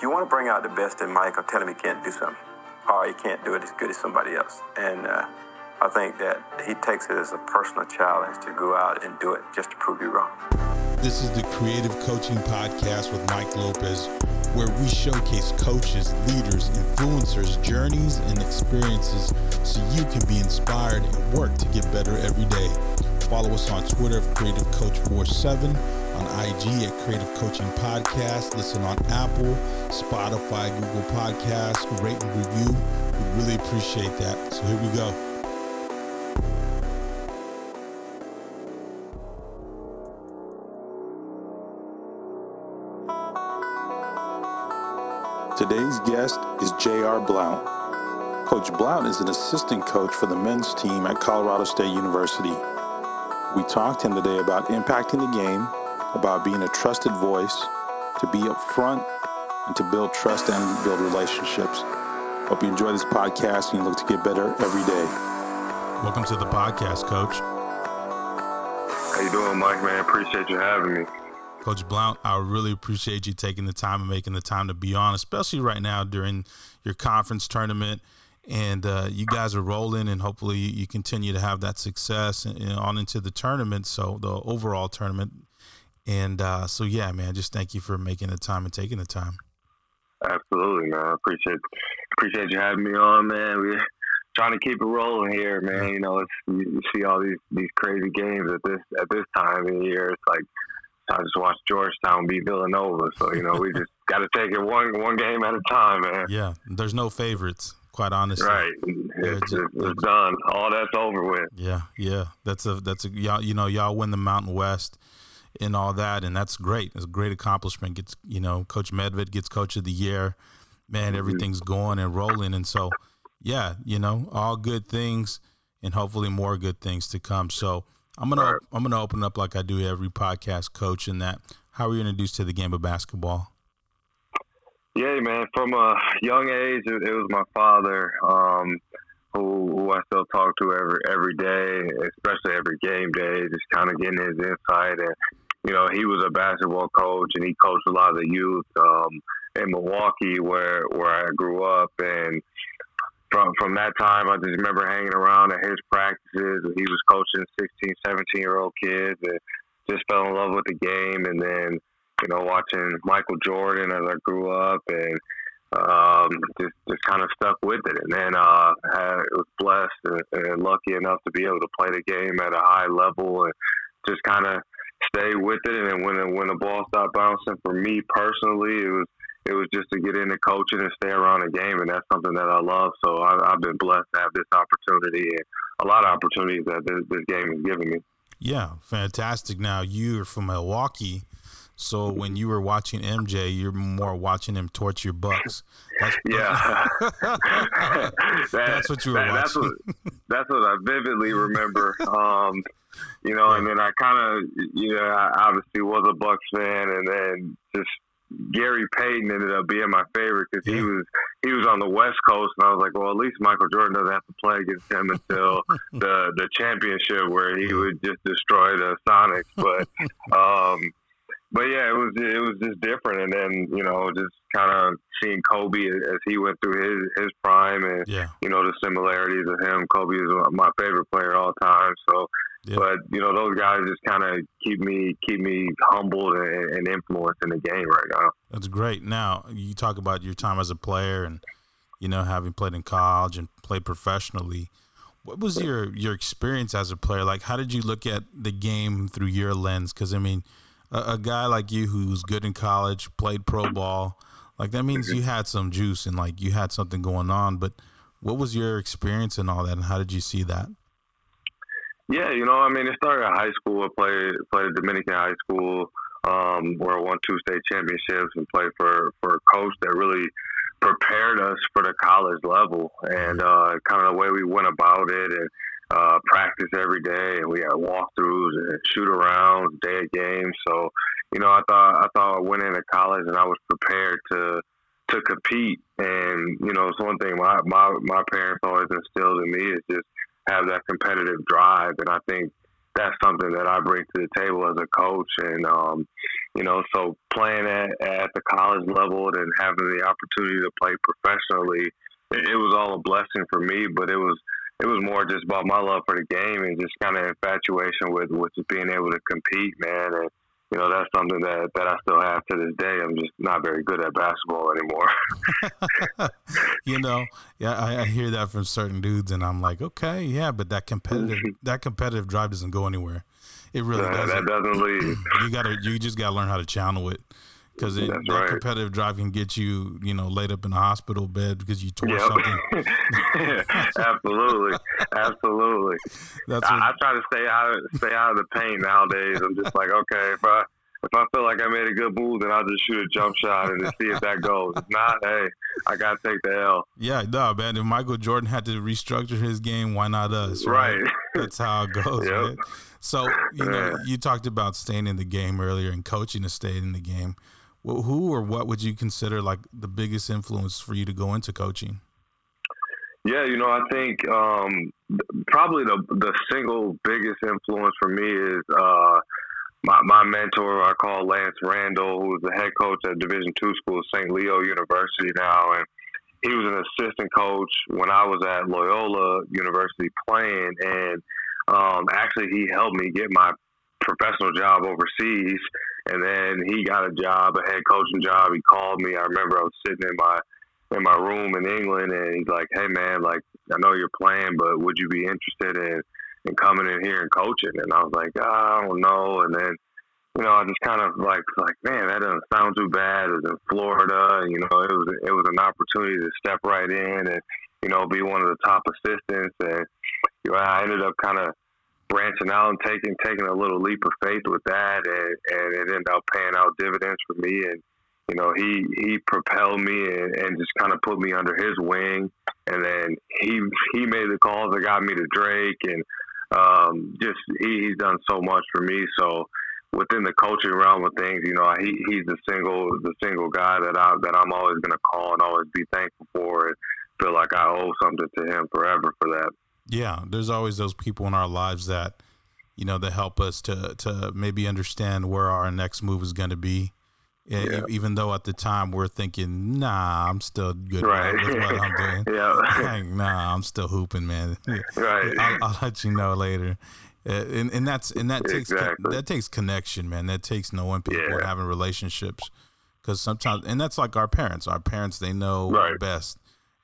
if you want to bring out the best in Michael, tell him he can't do something, or he can't do it as good as somebody else. And uh, I think that he takes it as a personal challenge to go out and do it just to prove you wrong. This is the Creative Coaching Podcast with Mike Lopez, where we showcase coaches, leaders, influencers, journeys, and experiences so you can be inspired and work to get better every day. Follow us on Twitter at Creative Coach 47, on IG at Creative Coaching Podcast. Listen on Apple, Spotify, Google Podcasts. Rate and review. We really appreciate that. So here we go. Today's guest is J.R. Blount. Coach Blount is an assistant coach for the men's team at Colorado State University. We talked to him today about impacting the game, about being a trusted voice, to be upfront, and to build trust and build relationships. Hope you enjoy this podcast and you look to get better every day. Welcome to the podcast, Coach. How you doing, Mike? Man, appreciate you having me. Coach Blount, I really appreciate you taking the time and making the time to be on, especially right now during your conference tournament. And uh, you guys are rolling, and hopefully you continue to have that success and, and on into the tournament. So the overall tournament. And uh, so, yeah, man, just thank you for making the time and taking the time. Absolutely, man. I appreciate appreciate you having me on, man. We're trying to keep it rolling here, man. You know, it's you see all these these crazy games at this at this time of the year. It's like I just watched Georgetown beat Villanova. So you know, we just got to take it one one game at a time, man. Yeah, there's no favorites, quite honestly. Right, it's, just, it's done. All that's over with. Yeah, yeah. That's a that's a y'all. You know, y'all win the Mountain West and all that, and that's great. It's a great accomplishment. Gets you know, Coach Medved gets Coach of the Year. Man, mm-hmm. everything's going and rolling, and so yeah, you know, all good things, and hopefully more good things to come. So I'm gonna right. I'm gonna open up like I do every podcast, coach. In that, how were you introduced to the game of basketball? Yeah, man. From a young age, it, it was my father, um, who, who I still talk to every every day, especially every game day. Just kind of getting his insight, and you know, he was a basketball coach, and he coached a lot of the youth um, in Milwaukee, where where I grew up, and from from that time, I just remember hanging around at his practices. And he was coaching 16, 17 year old kids, and just fell in love with the game. And then, you know, watching Michael Jordan as I grew up, and um, just just kind of stuck with it. And then uh, was blessed and, and lucky enough to be able to play the game at a high level, and just kind of stay with it. And then when when the ball stopped bouncing, for me personally, it was it was just to get into coaching and stay around the game, and that's something that I love. So I, have been blessed to have this opportunity and a lot of opportunities that this, this game has given me. Yeah, fantastic. Now you're from Milwaukee, so when you were watching MJ, you're more watching him torch your Bucks. That's, yeah, that, that's what you were that, watching. That's what, that's what I vividly remember. Um, you know, yeah. and then I kind of, you know, I obviously was a Bucks fan, and then just Gary Payton ended up being my favorite because yeah. he was he was on the West Coast, and I was like, well, at least Michael Jordan doesn't have to play against him until the the championship where he would just destroy the Sonics. But um, but yeah, it was it was just different, and then you know just kind of seeing Kobe as he went through his his prime, and yeah. you know the similarities of him. Kobe is my favorite player all time, so. But you know, those guys just kind of keep me keep me humbled and, and influenced in the game right now. That's great. Now you talk about your time as a player and you know having played in college and played professionally. What was your your experience as a player like? How did you look at the game through your lens? Because I mean, a, a, guy like you who's good in college, played pro ball, like that means you had some juice and like you had something going on. But what was your experience and all that, and how did you see that? Yeah, you know, I mean, it started at high school. I played played at Dominican high school, um, where I won two state championships and played for for a coach that really prepared us for the college level and uh, kind of the way we went about it and uh, practice every day. And we had walkthroughs and shoot arounds, day of games. So, you know, I thought I thought I went into college and I was prepared to to compete. And you know, it's one thing my my my parents always instilled in me is just have that competitive drive, and I think that's something that I bring to the table as a coach. And um, you know, so playing at, at the college level and having the opportunity to play professionally, it, it was all a blessing for me. But it was it was more just about my love for the game and just kind of infatuation with with just being able to compete, man. And you know, that's something that that I still have to this day. I'm just not very good at basketball anymore. you know, yeah, I, I, hear that from certain dudes, and I'm like, okay, yeah, but that competitive that competitive drive doesn't go anywhere. It really yeah, doesn't. That doesn't leave. you gotta, you just gotta learn how to channel it because that right. competitive drive can get you, you know, laid up in a hospital bed because you tore yep. something. absolutely, absolutely. That's I, I, try to stay out, of, stay out of the pain nowadays. I'm just like, okay, if I if I feel like I made a good move, then I'll just shoot a jump shot and see if that goes. If not, hey, I gotta take the L. Yeah, no, man. If Michael Jordan had to restructure his game, why not us? Right. right? That's how it goes, yep. man. So you know, you talked about staying in the game earlier and coaching to stay in the game. Well, who or what would you consider like the biggest influence for you to go into coaching? Yeah, you know, I think um, probably the the single biggest influence for me is uh, my, my mentor. I call Lance Randall, who's the head coach at Division two school, St. Leo University now, and he was an assistant coach when I was at Loyola University playing, and um, actually he helped me get my professional job overseas and then he got a job, a head coaching job. He called me. I remember I was sitting in my in my room in England, and he's like, "Hey man, like I know you're playing, but would you be interested in in coming in here and coaching?" And I was like, oh, "I don't know." And then you know, I just kind of like like, man, that doesn't sound too bad. It was in Florida, you know, it was it was an opportunity to step right in and you know be one of the top assistants, and you know, I ended up kind of branching out and taking taking a little leap of faith with that, and, and it ended up paying out dividends for me. And you know, he he propelled me and, and just kind of put me under his wing, and then he he made the calls that got me to Drake, and um, just he, he's done so much for me. So within the coaching realm of things, you know, he he's the single the single guy that I that I'm always going to call and always be thankful for, and feel like I owe something to him forever for that. Yeah, there's always those people in our lives that you know that help us to to maybe understand where our next move is going to be. Yeah. Even though at the time we're thinking, nah, I'm still good right. with what I'm doing. yeah. nah, I'm still hooping, man. right. I'll, I'll, let you know later. And, and that's and that takes exactly. that takes connection, man. That takes knowing people yeah. and having relationships. Because sometimes, and that's like our parents. Our parents, they know right. best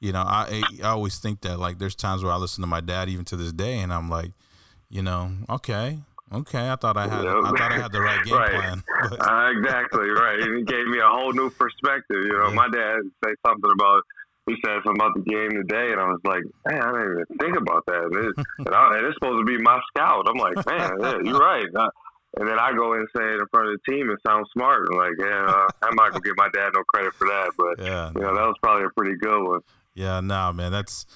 you know, I I always think that like there's times where I listen to my dad even to this day, and I'm like, you know, okay, okay, I thought I had I thought I had the right game right. plan. uh, exactly right. He gave me a whole new perspective. You know, yeah. my dad say something about he said something about the game today, and I was like, man, I didn't even think about that. And, it, and, I, and it's supposed to be my scout. I'm like, man, yeah, you're right. I, and then I go and say it in front of the team and sound smart. I'm like, yeah, uh, I'm not gonna give my dad no credit for that, but yeah, you know, that was probably a pretty good one. Yeah, no, man, that's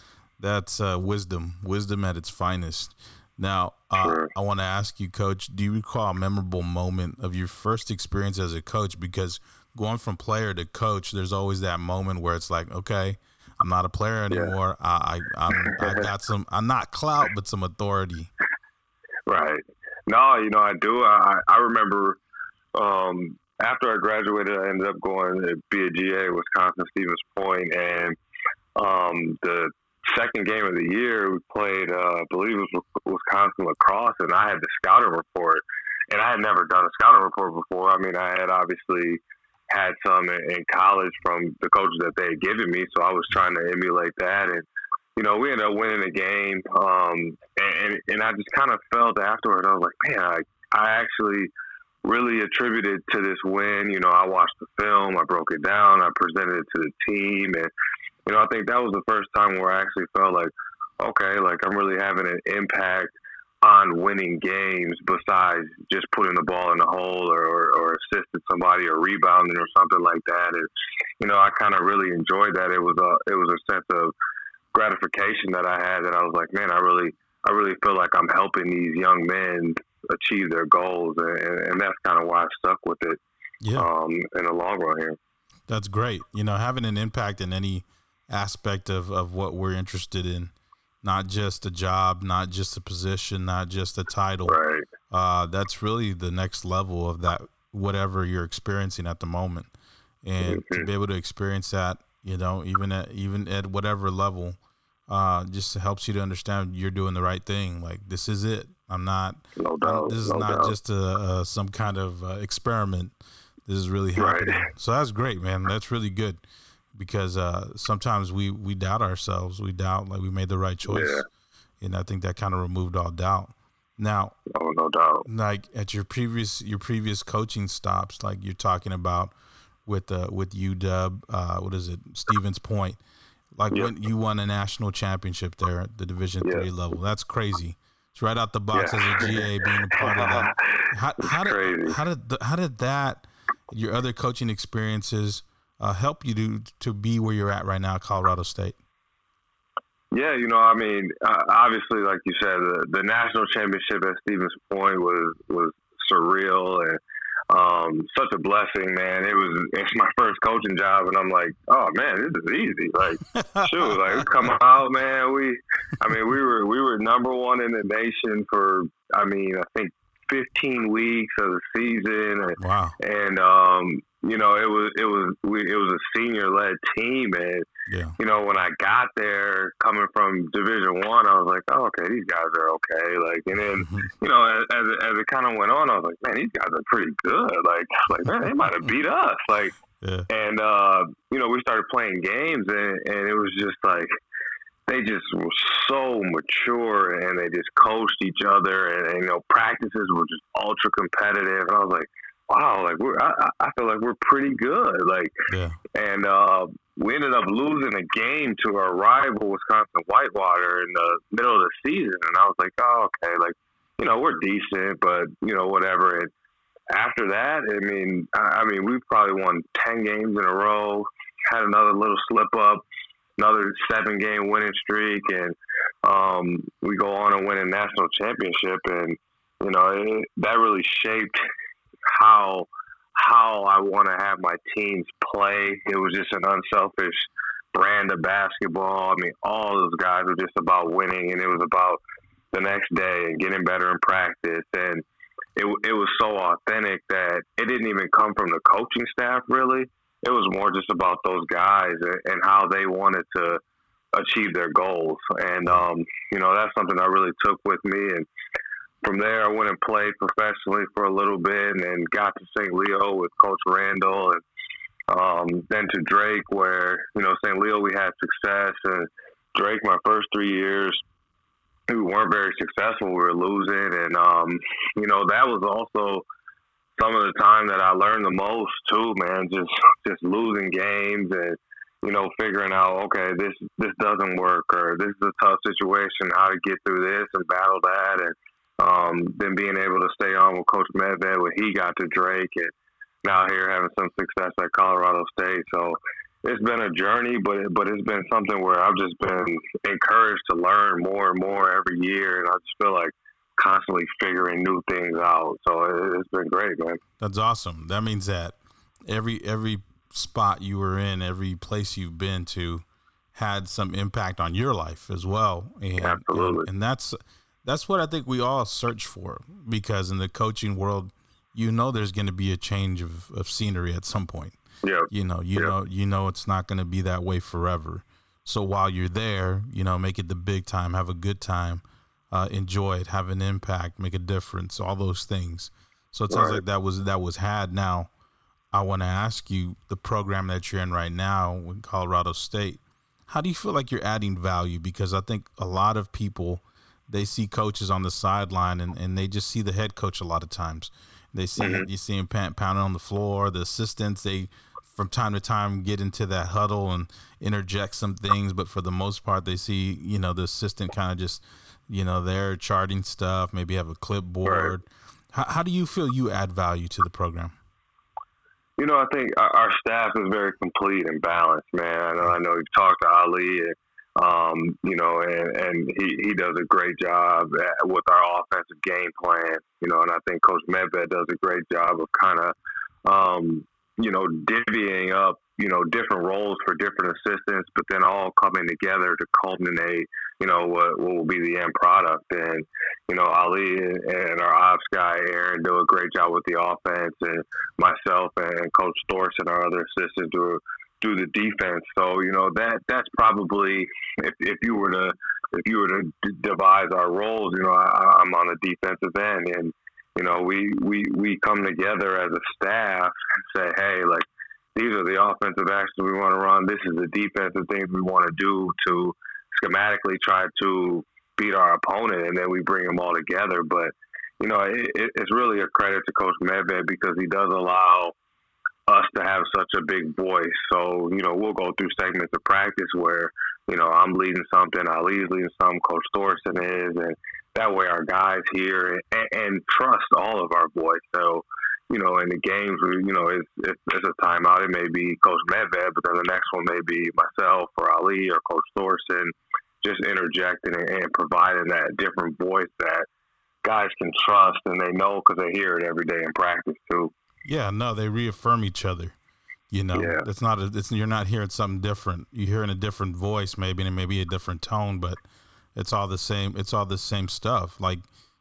that's uh, wisdom, wisdom at its finest. Now, uh, sure. I want to ask you, Coach, do you recall a memorable moment of your first experience as a coach? Because going from player to coach, there's always that moment where it's like, okay, I'm not a player anymore. Yeah. I, I, I'm, I got some, I'm not clout, but some authority. Right. No, you know, I do. I, I remember um, after I graduated, I ended up going to be a GA, Wisconsin Stevens Point, and um, the second game of the year, we played, uh, I believe it was Wisconsin La Crosse, and I had the scouting report. And I had never done a scouting report before. I mean, I had obviously had some in, college from the coaches that they had given me, so I was trying to emulate that. And you know, we ended up winning the game. Um, and, and I just kind of felt afterward, I was like, man, I, I actually really attributed to this win. You know, I watched the film, I broke it down, I presented it to the team, and you know, I think that was the first time where I actually felt like, okay, like I'm really having an impact on winning games besides just putting the ball in the hole or, or, or assisted somebody or rebounding or something like that. And, you know, I kind of really enjoyed that. It was a, it was a sense of gratification that I had that I was like, man, I really, I really feel like I'm helping these young men achieve their goals. And, and that's kind of why I stuck with it yeah. um, in the long run here. That's great. You know, having an impact in any – aspect of, of what we're interested in. Not just a job, not just a position, not just a title. Right. Uh, that's really the next level of that whatever you're experiencing at the moment, and mm-hmm. to be able to experience that, you know, even at even at whatever level, uh, just helps you to understand you're doing the right thing. Like this is it. I'm not. No doubt. this is no not doubt. just a, a, some kind of uh, experiment. This is really happening. Right. So that's great, man. That's really good because uh, sometimes we we doubt ourselves. We doubt like we made the right choice, yeah. and I think that kind of removed all doubt. Now, oh no doubt. Like at your previous your previous coaching stops, like you're talking about with uh, with UW, uh, what is it, Stevens Point, like yep. when you won a national championship there at the Division yep. three level. That's crazy. It's right out the box yeah. as a GA being a part of that. How, how did crazy. how did the, how did that your other coaching experiences uh, help you to to be where you're at right now at Colorado State? Yeah, you know, I mean, uh, obviously, like you said, the, the national championship at Stevens Point was was surreal and um, such a blessing, man. It was it's my first coaching job, and I'm like, oh man, this is easy. Like, shoot, like we come out, man. We, I mean, we were we were number one in the nation for, I mean, I think 15 weeks of the season. And, wow. And um, you know, it was it was we, it was a senior led team, and yeah. you know, when I got there, coming from Division One, I, I was like, oh, okay, these guys are okay. Like, and then mm-hmm. you know, as, as it, as it kind of went on, I was like, man, these guys are pretty good. Like, like man, they might have beat us. Like, yeah. and uh, you know, we started playing games, and, and it was just like they just were so mature and they just coached each other and, and, you know practices were just ultra competitive and I was like wow, like we're I, I feel like we're pretty good. Like, yeah. and uh, we ended up losing a game to our rival Wisconsin Whitewater in the middle of the season, and I was like, oh, okay, like you know we're decent, but you know whatever. And after that, I mean, I, I mean, we probably won ten games in a row. Had another little slip up, another seven game winning streak, and um, we go on and win a national championship. And you know it, that really shaped how how I want to have my teams play. It was just an unselfish brand of basketball. I mean, all those guys were just about winning, and it was about the next day and getting better in practice. And it it was so authentic that it didn't even come from the coaching staff really. It was more just about those guys and, and how they wanted to achieve their goals. And um, you know, that's something I really took with me and from there, I went and played professionally for a little bit, and then got to St. Leo with Coach Randall, and um, then to Drake, where you know St. Leo we had success, and Drake my first three years we weren't very successful. We were losing, and um, you know that was also some of the time that I learned the most too, man. Just just losing games and you know figuring out okay this this doesn't work or this is a tough situation, how to get through this and battle that and um, then being able to stay on with Coach Medved when he got to Drake, and now here having some success at Colorado State. So it's been a journey, but but it's been something where I've just been encouraged to learn more and more every year, and I just feel like constantly figuring new things out. So it's been great, man. That's awesome. That means that every every spot you were in, every place you've been to, had some impact on your life as well. And, Absolutely. And, and that's that's what I think we all search for because in the coaching world, you know, there's going to be a change of, of scenery at some point. Yeah. You know, you know, you know, it's not going to be that way forever. So while you're there, you know, make it the big time, have a good time, uh, enjoy it, have an impact, make a difference, all those things. So it sounds right. like that was that was had. Now, I want to ask you the program that you're in right now in Colorado State. How do you feel like you're adding value? Because I think a lot of people they see coaches on the sideline and, and they just see the head coach a lot of times. They see mm-hmm. you see him pounding on the floor. The assistants they from time to time get into that huddle and interject some things, but for the most part they see you know the assistant kind of just you know they're charting stuff. Maybe have a clipboard. Right. How, how do you feel you add value to the program? You know, I think our, staff is very complete and balanced, man. I know, I know you've talked to Ali and um, you know, and, and he, he does a great job at, with our offensive game plan, you know, and I think Coach Medved does a great job of kind of, um, you know, divvying up, you know, different roles for different assistants, but then all coming together to culminate you know what, what will be the end product. And you know, Ali and our ops guy Aaron do a great job with the offense, and myself and Coach Thorson, and our other assistants, do do the defense. So you know that that's probably if if you were to if you were to d- devise our roles, you know, I, I'm on the defensive end, and you know, we we we come together as a staff and say, hey, like these are the offensive actions we want to run. This is the defensive things we want to do to schematically try to beat our opponent, and then we bring them all together. But you know, it, it's really a credit to Coach Medved because he does allow us to have such a big voice. So you know, we'll go through segments of practice where you know I'm leading something, Ali's leading something, Coach Thorson is, and that way our guys hear and, and trust all of our voice. So you know, in the games, you know, it's, it's, it's a timeout. It may be Coach Medved, but then the next one may be myself or Ali or Coach Thorson, just interjecting and, and providing that different voice that guys can trust and they know because they hear it every day in practice too. Yeah, no, they reaffirm each other. You know, yeah. it's not a, it's you're not hearing something different. You're hearing a different voice, maybe, and it may be a different tone, but it's all the same. It's all the same stuff. Like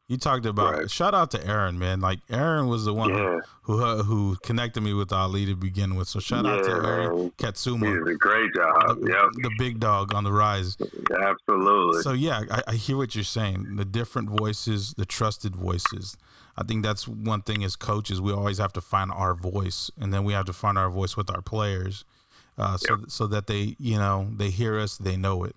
you talked about right. shout out to Aaron, man. Like Aaron was the one yeah. who, who uh, who connected me with Ali to begin with. So shout yeah, out to Aaron. Katsuma. He did a great job. The, yep. the big dog on the rise. Absolutely. So yeah, I, I hear what you're saying. The different voices, the trusted voices. I think that's one thing as coaches. We always have to find our voice, and then we have to find our voice with our players, uh, so so that they you know they hear us, they know it.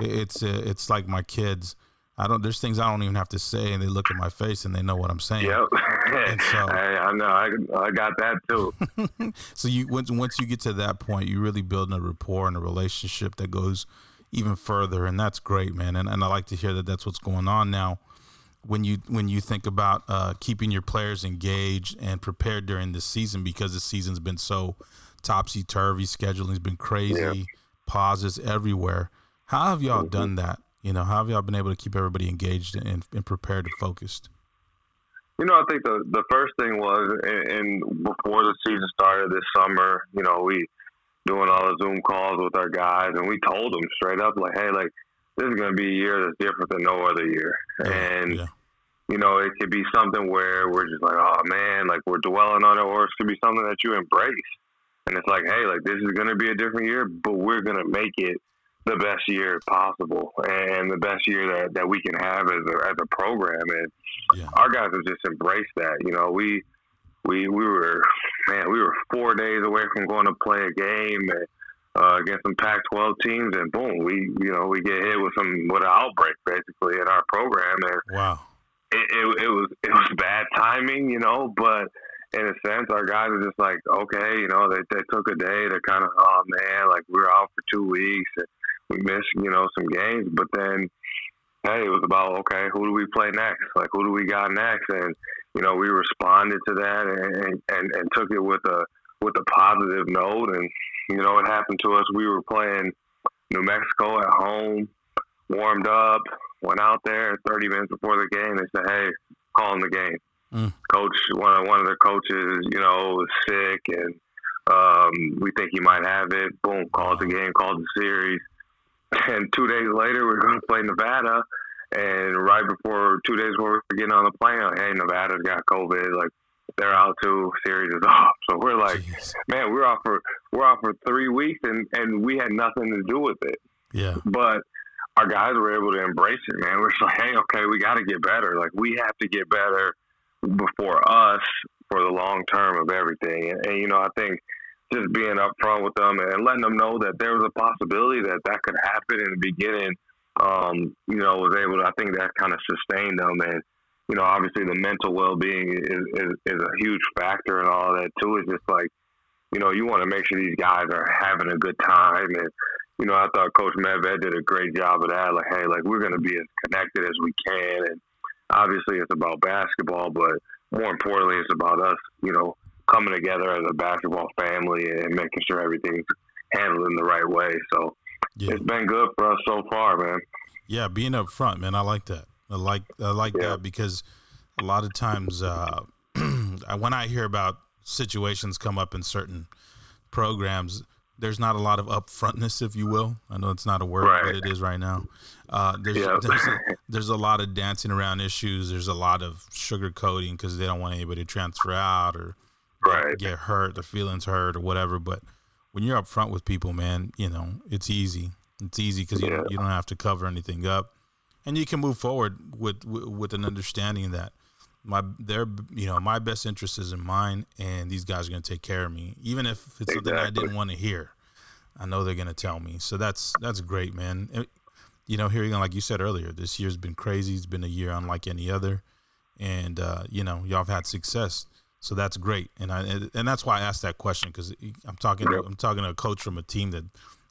It's uh, it's like my kids I don't. There's things I don't even have to say, and they look at my face and they know what I'm saying. Yep. and so I, I know. I, I got that too. so you once once you get to that point, you really building a rapport and a relationship that goes even further, and that's great, man. And and I like to hear that that's what's going on now. When you when you think about uh, keeping your players engaged and prepared during the season, because the season's been so topsy turvy, scheduling's been crazy, pauses everywhere. How have y'all mm-hmm. done that? You know, how have y'all been able to keep everybody engaged and, and prepared and focused? You know, I think the the first thing was, and, before the season started this summer, you know, we doing all the Zoom calls with our guys, and we told them straight up, like, hey, like this is going to be a year that's different than no other year, and yeah. you know, it could be something where we're just like, oh man, like we're dwelling on it, or it could be something that you embrace, and it's like, hey, like this is going to be a different year, but we're going to make it the best year possible and the best year that, that we can have as a, as a program. And yeah. our guys have just embraced that. You know, we, we, we were, man, we were four days away from going to play a game and, uh, against some Pac-12 teams, and boom, we, you know, we get hit with some with an outbreak basically in our program, and wow, it, it, it was it was bad timing, you know, but in a sense, our guys are just like, okay, you know, they, they took a day to kind of, oh man, like we were out for two weeks. And, we missed, you know, some games, but then, hey, it was about okay, who do we play next? Like, who do we got next? And you know, we responded to that and and, and took it with a with a positive note. And you know, what happened to us. We were playing New Mexico at home, warmed up, went out there 30 minutes before the game. They said, hey, calling the game. Mm. Coach, one of one of their coaches, you know, was sick, and um, we think he might have it. Boom, called the game, called the series. And two days later, we are going to play Nevada. And right before two days before we are getting on the plane, like, hey, Nevada's got COVID. Like they're out too. Series is off. So we're like, Jeez. man, we're off for we're off for three weeks, and and we had nothing to do with it. Yeah. But our guys were able to embrace it, man. We're just like, hey, okay, we got to get better. Like we have to get better before us for the long term of everything. And, and you know, I think just being upfront with them and letting them know that there was a possibility that that could happen in the beginning. Um, you know, was able to. I think that kind of sustained them, and you know, obviously the mental well being is, is is a huge factor and all that too. It's just like, you know, you want to make sure these guys are having a good time, and you know, I thought Coach Medved did a great job of that. Like, hey, like we're going to be as connected as we can, and obviously it's about basketball, but more importantly, it's about us, you know, coming together as a basketball family and making sure everything's handled in the right way. So yeah. it's been good for us so far, man. Yeah, being up front, man. I like that. I like I like yeah. that because a lot of times uh, when I hear about situations come up in certain programs, there's not a lot of upfrontness, if you will. I know it's not a word, right. but it is right now. Uh, there's, there's, a, there's, a, lot of dancing around issues. There's a lot of sugarcoating because they don't want anybody to transfer out or right. get, get hurt, their feelings hurt or whatever. But when you're upfront with people, man, you know it's easy. It's easy because you, yeah. you don't have to cover anything up, and you can move forward with with an understanding that my their you know my best interest is in mine and these guys are going to take care of me even if it's exactly. something i didn't want to hear. I know they're going to tell me. So that's that's great man. You know here again like you said earlier this year's been crazy. It's been a year unlike any other. And uh, you know y'all have had success. So that's great. And i and that's why i asked that question because i'm talking to, i'm talking to a coach from a team that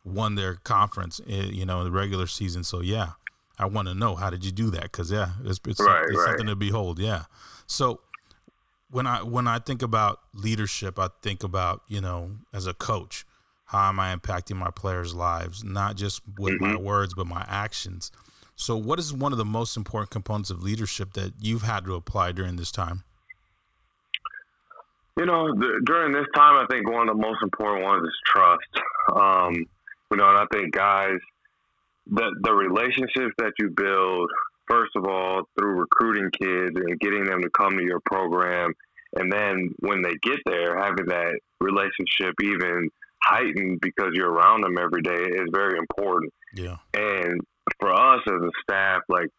won their conference eh, you know in the regular season. So yeah I want to know how did you do that? Because yeah, it's, it's, right, it's right. something to behold. Yeah. So when I when I think about leadership, I think about you know as a coach, how am I impacting my players' lives, not just with mm-hmm. my words but my actions. So, what is one of the most important components of leadership that you've had to apply during this time? You know, the, during this time, I think one of the most important ones is trust. Um, you know, and I think guys the the relationships that you build first of all through recruiting kids and getting them to come to your program and then when they get there having that relationship even heightened because you're around them every day is very important. Yeah. And for us as a staff like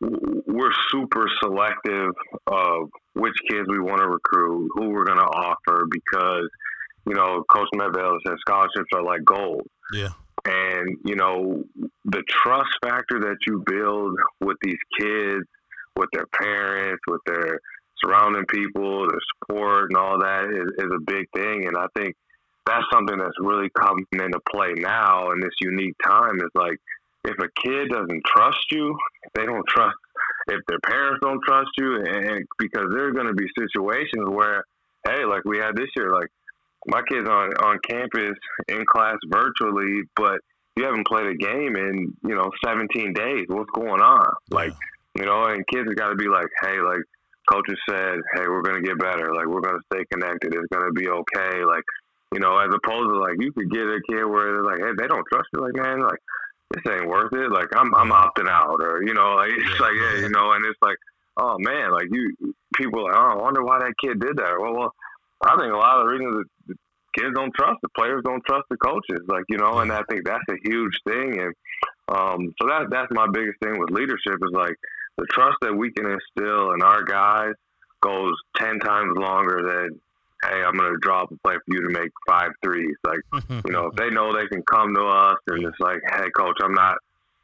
we're super selective of which kids we want to recruit who we're going to offer because you know coach Medved said scholarships are like gold. Yeah and, you know, the trust factor that you build with these kids, with their parents, with their surrounding people, their support and all that is, is a big thing. And I think that's something that's really coming into play now in this unique time is like, if a kid doesn't trust you, they don't trust if their parents don't trust you and because there's going to be situations where hey like we had this year like my kids on on campus in class virtually, but you haven't played a game in you know 17 days. What's going on? Yeah. Like you know, and kids have got to be like, hey, like coaches said, hey, we're gonna get better. Like we're gonna stay connected. It's gonna be okay. Like you know, as opposed to like you could get a kid where they're like, hey, they don't trust you. Like man, like this ain't worth it. Like I'm I'm opting out, or you know, like it's like yeah, you know, and it's like, oh man, like you people, like, oh, I wonder why that kid did that. Well, well, I think a lot of the reasons that kids don't trust the players, don't trust the coaches, like you know, and I think that's a huge thing. And um, so that that's my biggest thing with leadership is like the trust that we can instill in our guys goes ten times longer than hey, I'm gonna drop a play for you to make five threes. Like you know, if they know they can come to us and it's like, hey, coach, I'm not.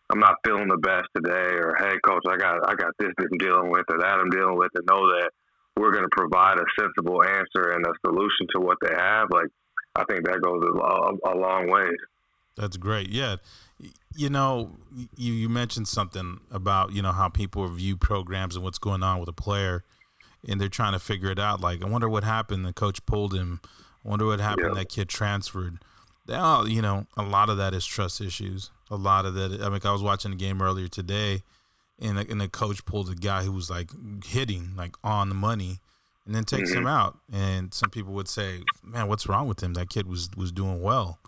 I'm not feeling the best today, or hey, coach, I got I got this I'm dealing with, or that I'm dealing with, and know that we're going to provide a sensible answer and a solution to what they have, like I think that goes a, a long way. That's great. Yeah. You know, you, you mentioned something about, you know, how people view programs and what's going on with a player and they're trying to figure it out. Like, I wonder what happened. The coach pulled him. I wonder what happened. Yeah. That kid transferred. All, you know, a lot of that is trust issues. A lot of that. I mean, I was watching the game earlier today and, and the coach pulled a guy who was like hitting like on the money and then takes mm-hmm. him out and some people would say man what's wrong with him that kid was was doing well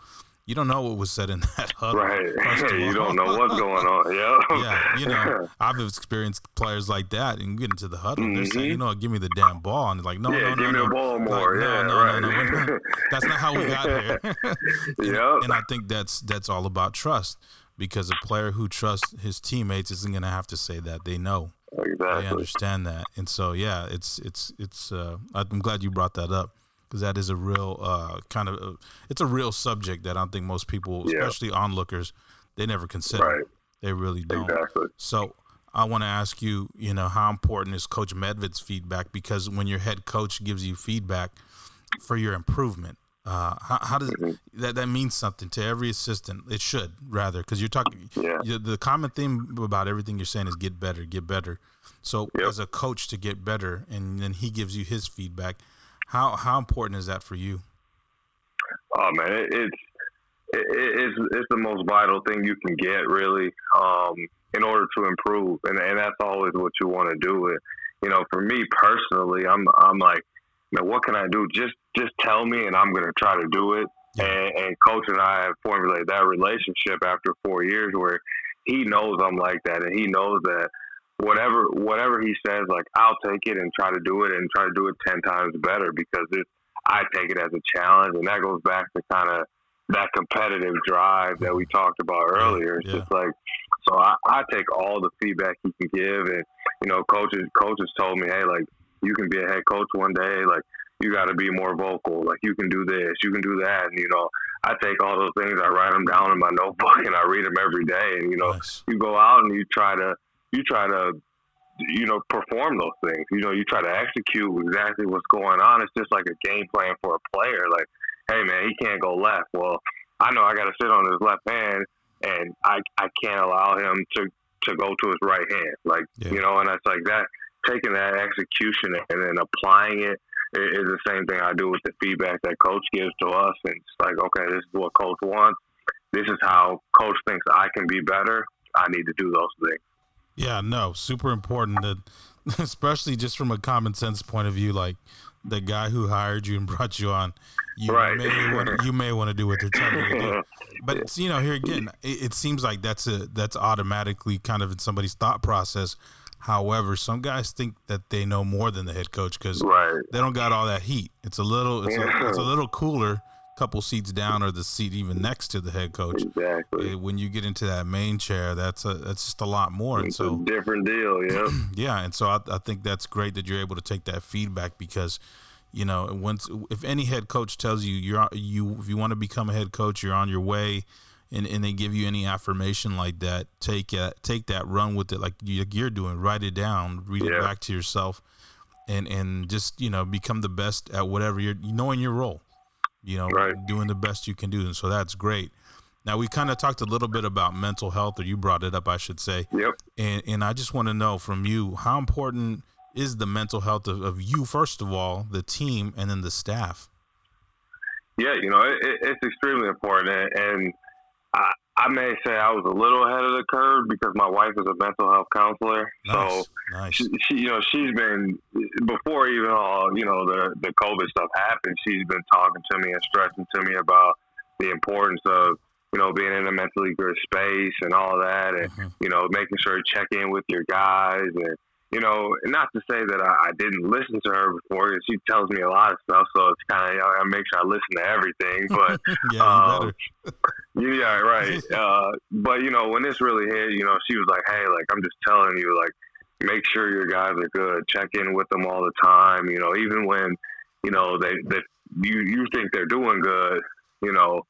you don't know what was said in that huddle. Right. you don't know what's going on. Yeah. Yeah. You know, I've experienced players like that and get into the huddle. Mm-hmm. They're saying, mm-hmm. you know, give me the damn ball. And it's like, no, yeah, no, no. Give no. me the ball more. Like, yeah. No, right. no, no, no. That's not how we got here. and, yep. and I think that's that's all about trust because a player who trusts his teammates isn't going to have to say that they know exactly. they understand that and so yeah it's it's it's uh, i'm glad you brought that up because that is a real uh, kind of uh, it's a real subject that i don't think most people yeah. especially onlookers they never consider right. they really don't exactly. so I want to ask you, you know, how important is Coach Medved's feedback? Because when your head coach gives you feedback for your improvement, uh, how, how, does mm-hmm. that that means something to every assistant? It should rather because you're talking. Yeah. You, the common theme about everything you're saying is get better, get better. So yep. as a coach to get better, and then he gives you his feedback. How how important is that for you? Oh man, it, it's it, it's it's the most vital thing you can get really um, in order to improve, and and that's always what you want to do. It you know, for me personally, I'm I'm like, know, what can I do? Just just tell me, and I'm gonna try to do it. Yeah. And, and coach and I have formulated that relationship after four years where he knows I'm like that and he knows that whatever whatever he says, like I'll take it and try to do it and try to do it ten times better because it, I take it as a challenge, and that goes back to kind of that competitive drive that we talked about earlier. It's yeah. just like so I, I take all the feedback he can give, and you know, coaches coaches told me, hey, like you can be a head coach one day, like you got to be more vocal, like you can do this, you can do that, and you know, I take all those things, I write them down in my notebook, and I read them every day, and you know, nice. you go out and you try to you try to you know perform those things. You know, you try to execute exactly what's going on. It's just like a game plan for a player. Like, hey man, he can't go left. Well, I know I got to sit on his left hand, and I I can't allow him to to go to his right hand. Like yeah. you know, and it's like that. Taking that execution and then applying it is the same thing I do with the feedback that coach gives to us. And it's like, okay, this is what coach wants. This is how coach thinks I can be better. I need to do those things. Yeah, no, super important that, especially just from a common sense point of view, like the guy who hired you and brought you on, you right. may want to, you may want to do what they're telling you to do. But you know, here again, it, it, seems like that's a that's automatically kind of in somebody's thought process. However, some guys think that they know more than the head coach because right. they don't got all that heat. It's a little it's, a, it's a little cooler couple seats down or the seat even next to the head coach. Exactly. Eh, when you get into that main chair, that's a that's just a lot more. It's and so different deal, yeah. yeah, and so I, I think that's great that you're able to take that feedback because you know once if any head coach tells you you're you if you want to become a head coach you're on your way and, and they give you any affirmation like that take it take that run with it like you're doing write it down read yeah. it back to yourself and and just you know become the best at whatever you're knowing your role you know, right. doing the best you can do. And so that's great. Now we kind of talked a little bit about mental health, or you brought it up, I should say. Yep. And and I just want to know from you how important is the mental health of, of you first of all, the team, and then the staff. Yeah, you know, it, it's extremely important, and I, I may say I was a little ahead of the curve because my wife is a mental health counselor. Nice. So nice. She, she, you know, she's been before even all you know the the COVID stuff happened. She's been talking to me and stressing to me about the importance of you know being in a mentally good space and all that, and mm-hmm. you know making sure to check in with your guys and you know, not to say that I, I didn't listen to her before. She tells me a lot of stuff, so it's kind of you know, I make sure I listen to everything. But yeah, um, yeah, right. Uh, but you know, when this really hit, you know, she was like, "Hey, like I'm just telling you, like, make sure your guys are good. Check in with them all the time. You know, even when you know they that you you think they're doing good, you know."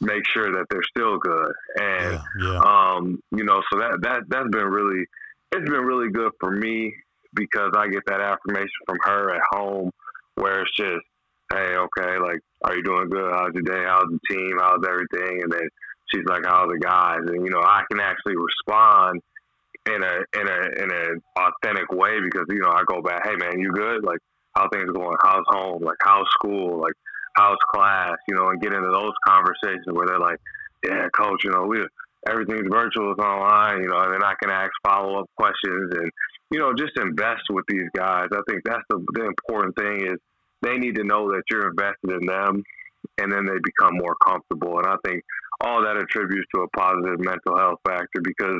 make sure that they're still good and yeah, yeah. um you know so that that that's been really it's been really good for me because I get that affirmation from her at home where it's just, hey, okay, like, are you doing good? How's your day? How's the team? How's everything? And then she's like, how's the guys? And, you know, I can actually respond in a, in a, in an authentic way because, you know, I go back, hey, man, you good? Like, how things going? How's home? Like, how's school? Like, how's class? You know, and get into those conversations where they're like, yeah, coach, you know, we everything's virtual, it's online, you know, and then I can ask follow up questions and, you know, just invest with these guys. I think that's the, the important thing is they need to know that you're invested in them and then they become more comfortable. And I think all that attributes to a positive mental health factor because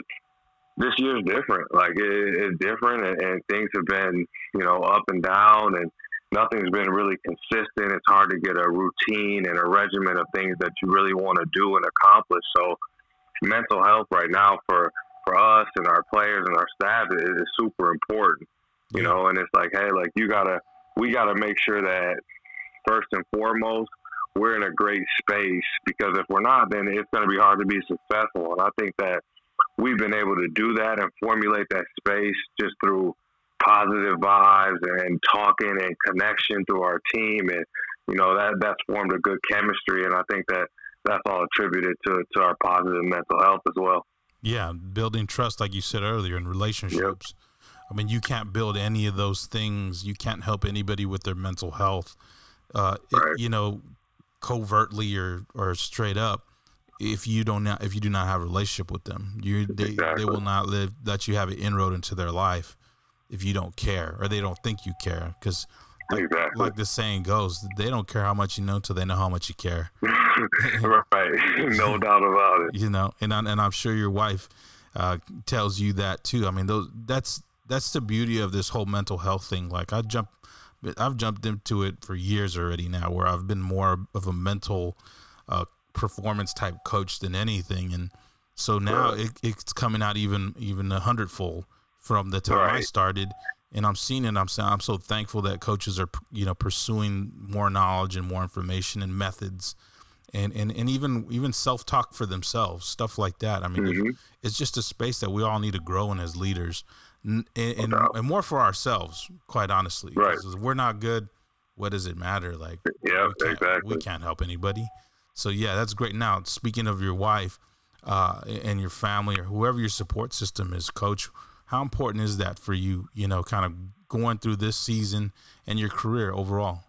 this year is different. Like it, it's different and, and things have been, you know, up and down and nothing's been really consistent. It's hard to get a routine and a regimen of things that you really want to do and accomplish. So mental health right now for for us and our players and our staff is, is super important. You know, and it's like, hey, like you gotta, we gotta make sure that first and foremost we're in a great space because if we're not, then it's going to be hard to be successful. And I think that we've been able to do that and formulate that space just through positive vibes and talking and connection through our team. And, you know, that that's formed a good chemistry. And I think that that's all attributed to to our positive mental health as well. Yeah, building trust, like you said earlier, in relationships. Yep. I mean, you can't build any of those things. You can't help anybody with their mental health. Uh, right. it, you know, covertly or or straight up. If you don't if you do not have a relationship with them, you they, exactly. they will not live let you have an inroad into their life if you don't care or they don't think you care because exactly. like the saying goes, they don't care how much you know until they know how much you care. right, no doubt about it. You know, and I, and I'm sure your wife uh, tells you that too. I mean, those that's that's the beauty of this whole mental health thing. Like I jump, I've jumped into it for years already now, where I've been more of a mental uh, performance type coach than anything, and so now right. it, it's coming out even even a hundredfold from the time right. I started and I'm seeing it. I'm I'm so thankful that coaches are you know pursuing more knowledge and more information and methods, and and, and even even self talk for themselves, stuff like that. I mean, mm-hmm. it's just a space that we all need to grow in as leaders, and and, and more for ourselves, quite honestly. Right. If we're not good. What does it matter? Like, yeah, we exactly. We can't help anybody. So yeah, that's great. Now, speaking of your wife uh, and your family or whoever your support system is, coach how important is that for you? You know, kind of going through this season and your career overall.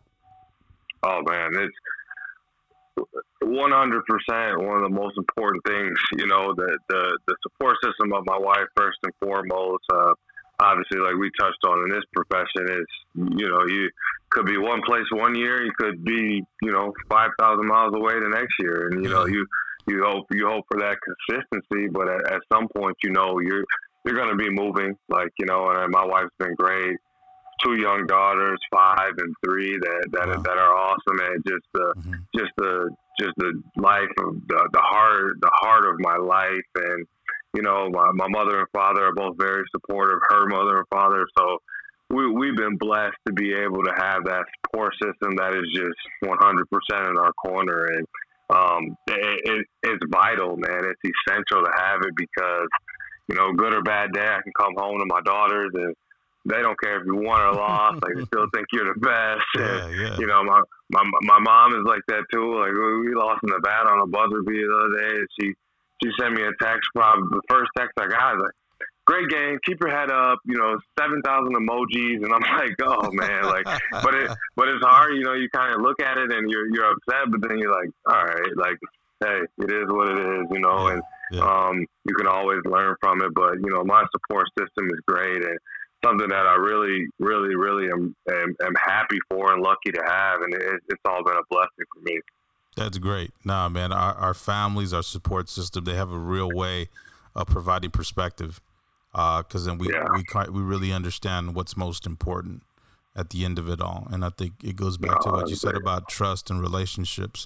Oh man, it's one hundred percent one of the most important things. You know, the the the support system of my wife first and foremost. Uh, obviously, like we touched on in this profession, is you know you could be one place one year, you could be you know five thousand miles away the next year, and you know you you hope you hope for that consistency, but at, at some point, you know you're you're going to be moving. Like you know, and my wife's been great. Two young daughters, five and three, that that wow. that are awesome, and just the mm-hmm. just the just the life of the the heart the heart of my life, and you know, my, my mother and father are both very supportive. Her mother and father, so we we've been blessed to be able to have that support system that is just 100 percent in our corner, and um, it, it, it's vital, man. It's essential to have it because you know, good or bad day, I can come home to my daughters and they don't care if you won or lost. like they still think you're the best. Yeah, yeah. You know, my my my mom is like that too. Like we lost in the bat on a buzzer beater the other day, and she she sent me a text. Probably the first text I got was like, "Great game, keep your head up." You know, seven thousand emojis, and I'm like, "Oh man!" Like, but it but it's hard. You know, you kind of look at it and you're you're upset, but then you're like, "All right, like, hey, it is what it is." You know, and yeah. Um, you can always learn from it, but you know, my support system is great and something that I really, really, really am, am, am happy for and lucky to have, and it, it's all been a blessing for me. That's great. Nah, man, our, our families, our support system, they have a real way of providing perspective. Because uh, then we, yeah. we we really understand what's most important at the end of it all, and I think it goes back no, to what you said about trust and relationships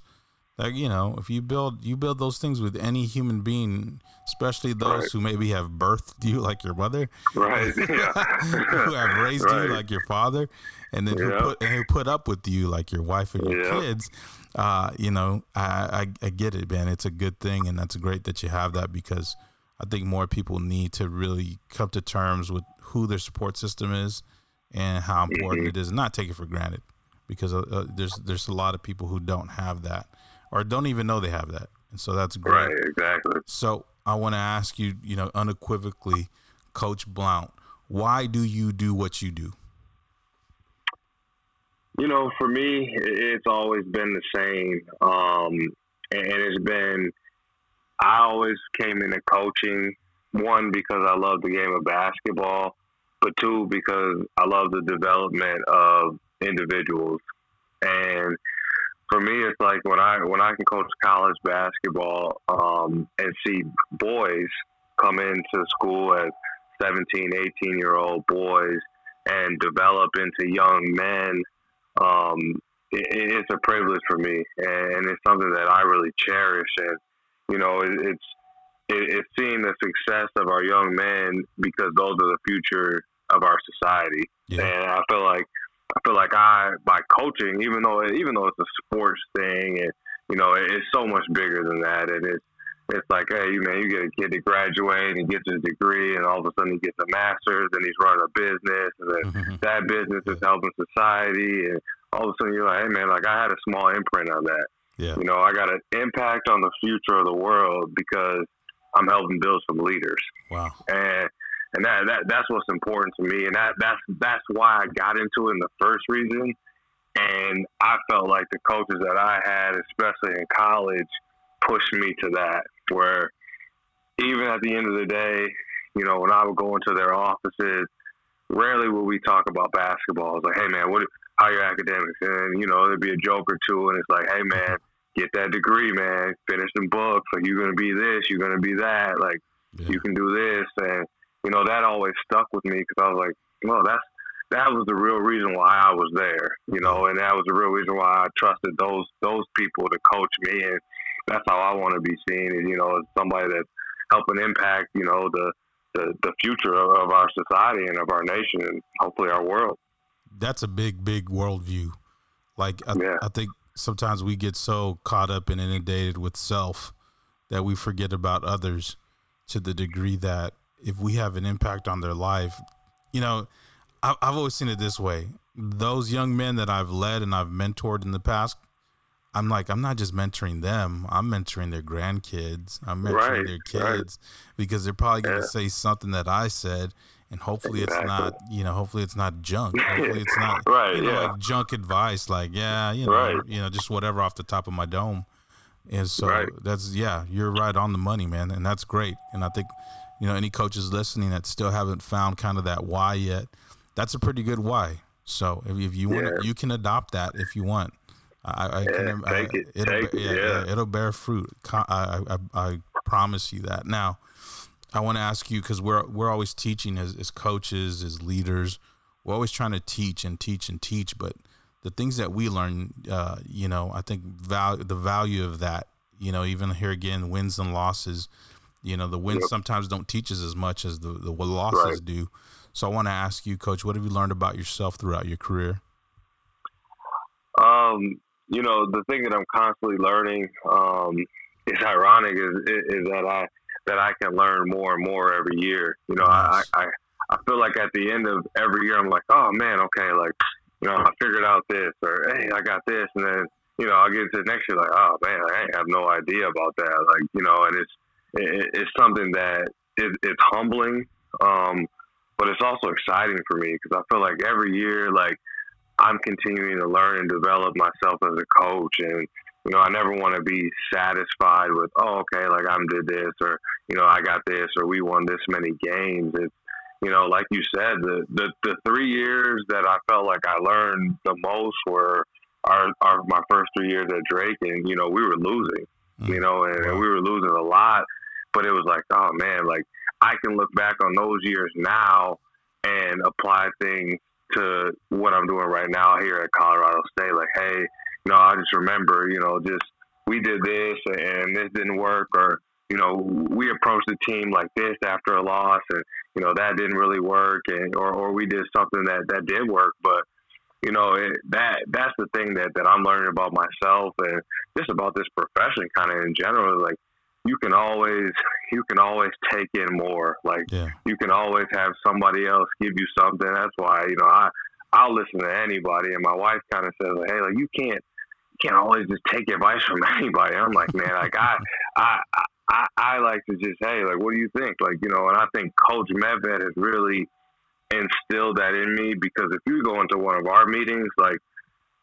like you know if you build you build those things with any human being especially those right. who maybe have birthed you like your mother right who have raised right. you like your father and then yeah. who put and who put up with you like your wife and your yeah. kids uh, you know I, I i get it man it's a good thing and that's great that you have that because i think more people need to really come to terms with who their support system is and how important mm-hmm. it is not take it for granted because uh, uh there's there's a lot of people who don't have that or don't even know they have that. And so that's great. Right, exactly. So I want to ask you, you know, unequivocally, Coach Blount, why do you do what you do? You know, for me, it's always been the same. Um, and it's been, I always came into coaching, one, because I love the game of basketball, but two, because I love the development of individuals. And for me, it's like when I when I can coach college basketball um, and see boys come into school as 17, 18 year old boys and develop into young men. Um, it, it's a privilege for me, and it's something that I really cherish. And you know, it, it's it, it's seeing the success of our young men because those are the future of our society. Yeah. And I feel like I feel like I by coaching, even though even though it's a sports thing, and you know it's so much bigger than that. And it's it's like, hey, you man, you get a kid to graduate and gets his degree, and all of a sudden he gets a master's, and he's running a business, and then mm-hmm. that business is helping society, and all of a sudden you're like, hey man, like I had a small imprint on that. Yeah. You know, I got an impact on the future of the world because I'm helping build some leaders. Wow. And and that, that that's what's important to me, and that that's that's why I got into it in the first reason. And I felt like the coaches that I had, especially in college, pushed me to that. Where even at the end of the day, you know, when I would go into their offices, rarely would we talk about basketball. It's like, hey man, what how are your academics? And you know, there'd be a joke or two, and it's like, hey man, get that degree, man. Finish some books. Like you're gonna be this, you're gonna be that. Like yeah. you can do this, and you know that always stuck with me because I was like, well, that's that was the real reason why I was there, you know, and that was the real reason why I trusted those those people to coach me, and that's how I want to be seen, and you know, as somebody that's helping impact, you know, the the, the future of, of our society and of our nation, and hopefully our world. That's a big, big worldview. Like I, yeah. I think sometimes we get so caught up and inundated with self that we forget about others to the degree that if we have an impact on their life, you know, I, I've always seen it this way. Those young men that I've led and I've mentored in the past, I'm like, I'm not just mentoring them. I'm mentoring their grandkids. I'm mentoring right, their kids right. because they're probably going to yeah. say something that I said, and hopefully exactly. it's not, you know, hopefully it's not junk. Hopefully it's not, right, you know, yeah. like junk advice, like yeah, you know, right. you know, just whatever off the top of my dome. And so that's yeah, you're right on the money, man, and that's great. And I think, you know, any coaches listening that still haven't found kind of that why yet that's a pretty good why. So if, if you want, yeah. you can adopt that if you want. I, I yeah, can. I, it, it'll, it, yeah, yeah. it'll bear fruit. I, I, I promise you that. Now, I want to ask you because we're we're always teaching as, as coaches, as leaders. We're always trying to teach and teach and teach, but the things that we learn, uh, you know, I think value the value of that. You know, even here again, wins and losses. You know, the wins yep. sometimes don't teach us as much as the the losses right. do. So I want to ask you, Coach, what have you learned about yourself throughout your career? Um, you know, the thing that I'm constantly learning um, is ironic is, is that I that I can learn more and more every year. You know, nice. I, I I feel like at the end of every year, I'm like, oh man, okay, like you know, I figured out this, or hey, I got this, and then you know, I'll get to the next year, like, oh man, I have no idea about that, like you know, and it's it, it's something that it, it's humbling. Um, but it's also exciting for me because I feel like every year, like I'm continuing to learn and develop myself as a coach, and you know, I never want to be satisfied with, oh, okay, like I'm did this, or you know, I got this, or we won this many games. It's you know, like you said, the the, the three years that I felt like I learned the most were our, our my first three years at Drake, and you know, we were losing, mm-hmm. you know, and, and we were losing a lot, but it was like, oh man, like I can look back on those years now and apply things to what I'm doing right now here at Colorado State. Like, hey, you know, I just remember, you know, just we did this and this didn't work, or you know, we approached the team like this after a loss, and you know that didn't really work, and or, or we did something that that did work, but you know it, that that's the thing that that I'm learning about myself and just about this profession, kind of in general. Like you can always you can always take in more. Like yeah. you can always have somebody else give you something. That's why you know I I'll listen to anybody. And my wife kind of says, "Hey, like you can't you can't always just take advice from anybody." I'm like, man, like I I. I, I like to just, hey, like, what do you think? Like, you know, and I think Coach Medved has really instilled that in me because if you go into one of our meetings, like,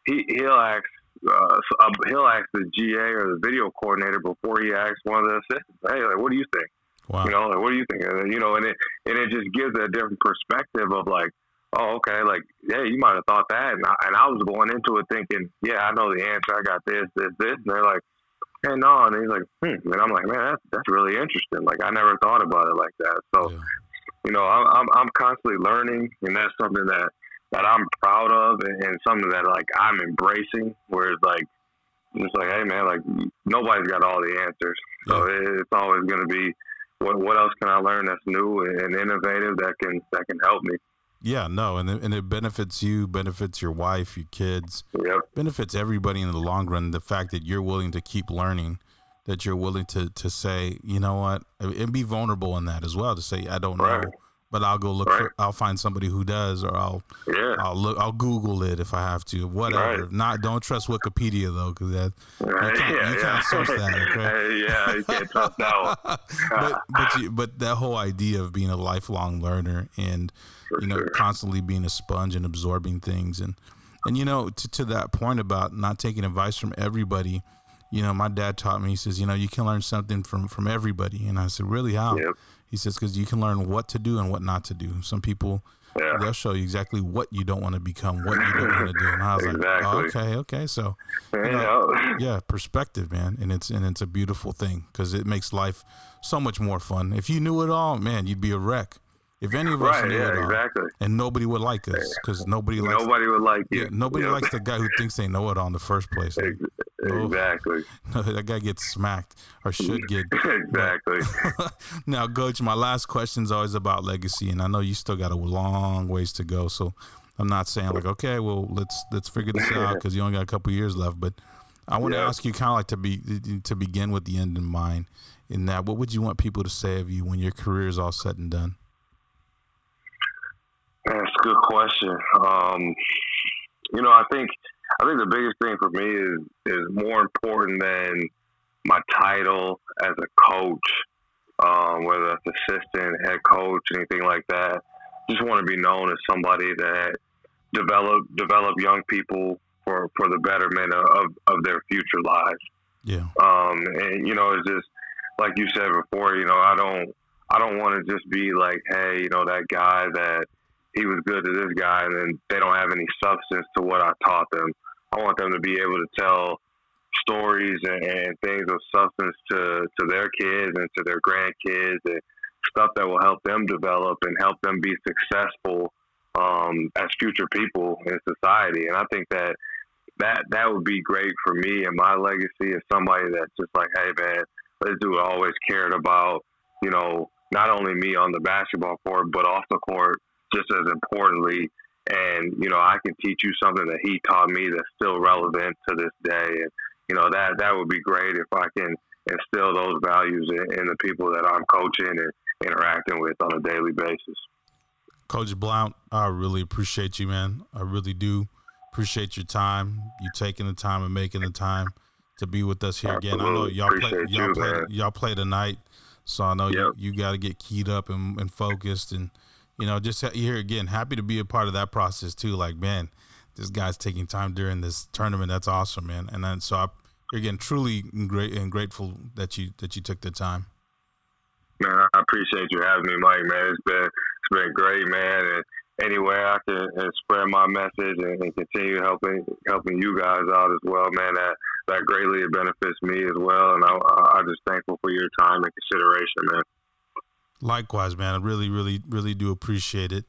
he, he'll ask uh, uh, he'll ask the GA or the video coordinator before he asks one of the assistants, "Hey, like, what do you think?" Wow. You know, like, what do you think? And, you know, and it and it just gives a different perspective of like, oh, okay, like, yeah, you might have thought that, and I, and I was going into it thinking, yeah, I know the answer. I got this, this, this, and they're like, hey, no, and he's like, hmm, and I'm like, man, that's that's really interesting. Like, I never thought about it like that. So, yeah. You know, I'm, I'm I'm constantly learning, and that's something that that I'm proud of and, and something that like I'm embracing. Whereas like it's like, hey man, like nobody's got all the answers, so yeah. it's always going to be what what else can I learn that's new and innovative that can that can help me. Yeah, no, and it, and it benefits you, benefits your wife, your kids, yep. benefits everybody in the long run. The fact that you're willing to keep learning, that you're willing to to say, you know what, and be vulnerable in that as well. To say, I don't right. know, but I'll go look right. for. I'll find somebody who does, or I'll yeah. I'll look. I'll Google it if I have to. Whatever. Right. Not don't trust Wikipedia though, because that you, can't, yeah, you yeah. can't source that. Okay? yeah, you can't trust that one. but but, you, but that whole idea of being a lifelong learner and for you know sure. constantly being a sponge and absorbing things and and you know to to that point about not taking advice from everybody. You know, my dad taught me. He says, you know, you can learn something from from everybody, and I said, really, how? Yep he says because you can learn what to do and what not to do. Some people yeah. they'll show you exactly what you don't want to become, what you don't want to do. And I was exactly. like, oh, okay, okay. So, you know, yeah, perspective, man, and it's and it's a beautiful thing because it makes life so much more fun. If you knew it all, man, you'd be a wreck. If any of us right, knew yeah, it all, exactly. and nobody would like us because nobody likes nobody would like you. Yeah, nobody likes the guy who thinks they know it all in the first place. Like, exactly. No, that guy gets smacked or should get. exactly. now, coach, my last question is always about legacy, and I know you still got a long ways to go. So, I'm not saying like, okay, well, let's let's figure this out because you only got a couple years left. But I want to ask you, kind of like to be to begin with the end in mind. In that, what would you want people to say of you when your career is all said and done? That's a good question. Um, you know, I think I think the biggest thing for me is is more important than my title as a coach, um, whether that's assistant, head coach, anything like that. Just want to be known as somebody that develop develop young people for, for the betterment of, of their future lives. Yeah. Um, and you know, it's just like you said before. You know, I don't I don't want to just be like, hey, you know, that guy that he was good to this guy, and then they don't have any substance to what I taught them. I want them to be able to tell stories and, and things of substance to, to their kids and to their grandkids and stuff that will help them develop and help them be successful um, as future people in society. And I think that that that would be great for me and my legacy as somebody that's just like, hey man, this dude always cared about, you know, not only me on the basketball court, but off the court just as importantly. And, you know, I can teach you something that he taught me that's still relevant to this day. And, you know, that, that would be great if I can instill those values in, in the people that I'm coaching and interacting with on a daily basis. Coach Blount, I really appreciate you, man. I really do appreciate your time. You taking the time and making the time to be with us here Absolutely. again. I know y'all play y'all you, play man. y'all play tonight, so I know yep. you, you got to get keyed up and, and focused and you know, just here again, happy to be a part of that process too. Like, man, this guy's taking time during this tournament. That's awesome, man. And then so I, again, truly great and grateful that you that you took the time. Man, I appreciate you having me, Mike. Man, it's been it's been great, man. And anywhere I can spread my message and, and, continue helping helping you guys out as well, man. That that greatly benefits me as well. And I, I'm just thankful for your time and consideration, man. Likewise, man. I really, really, really do appreciate it.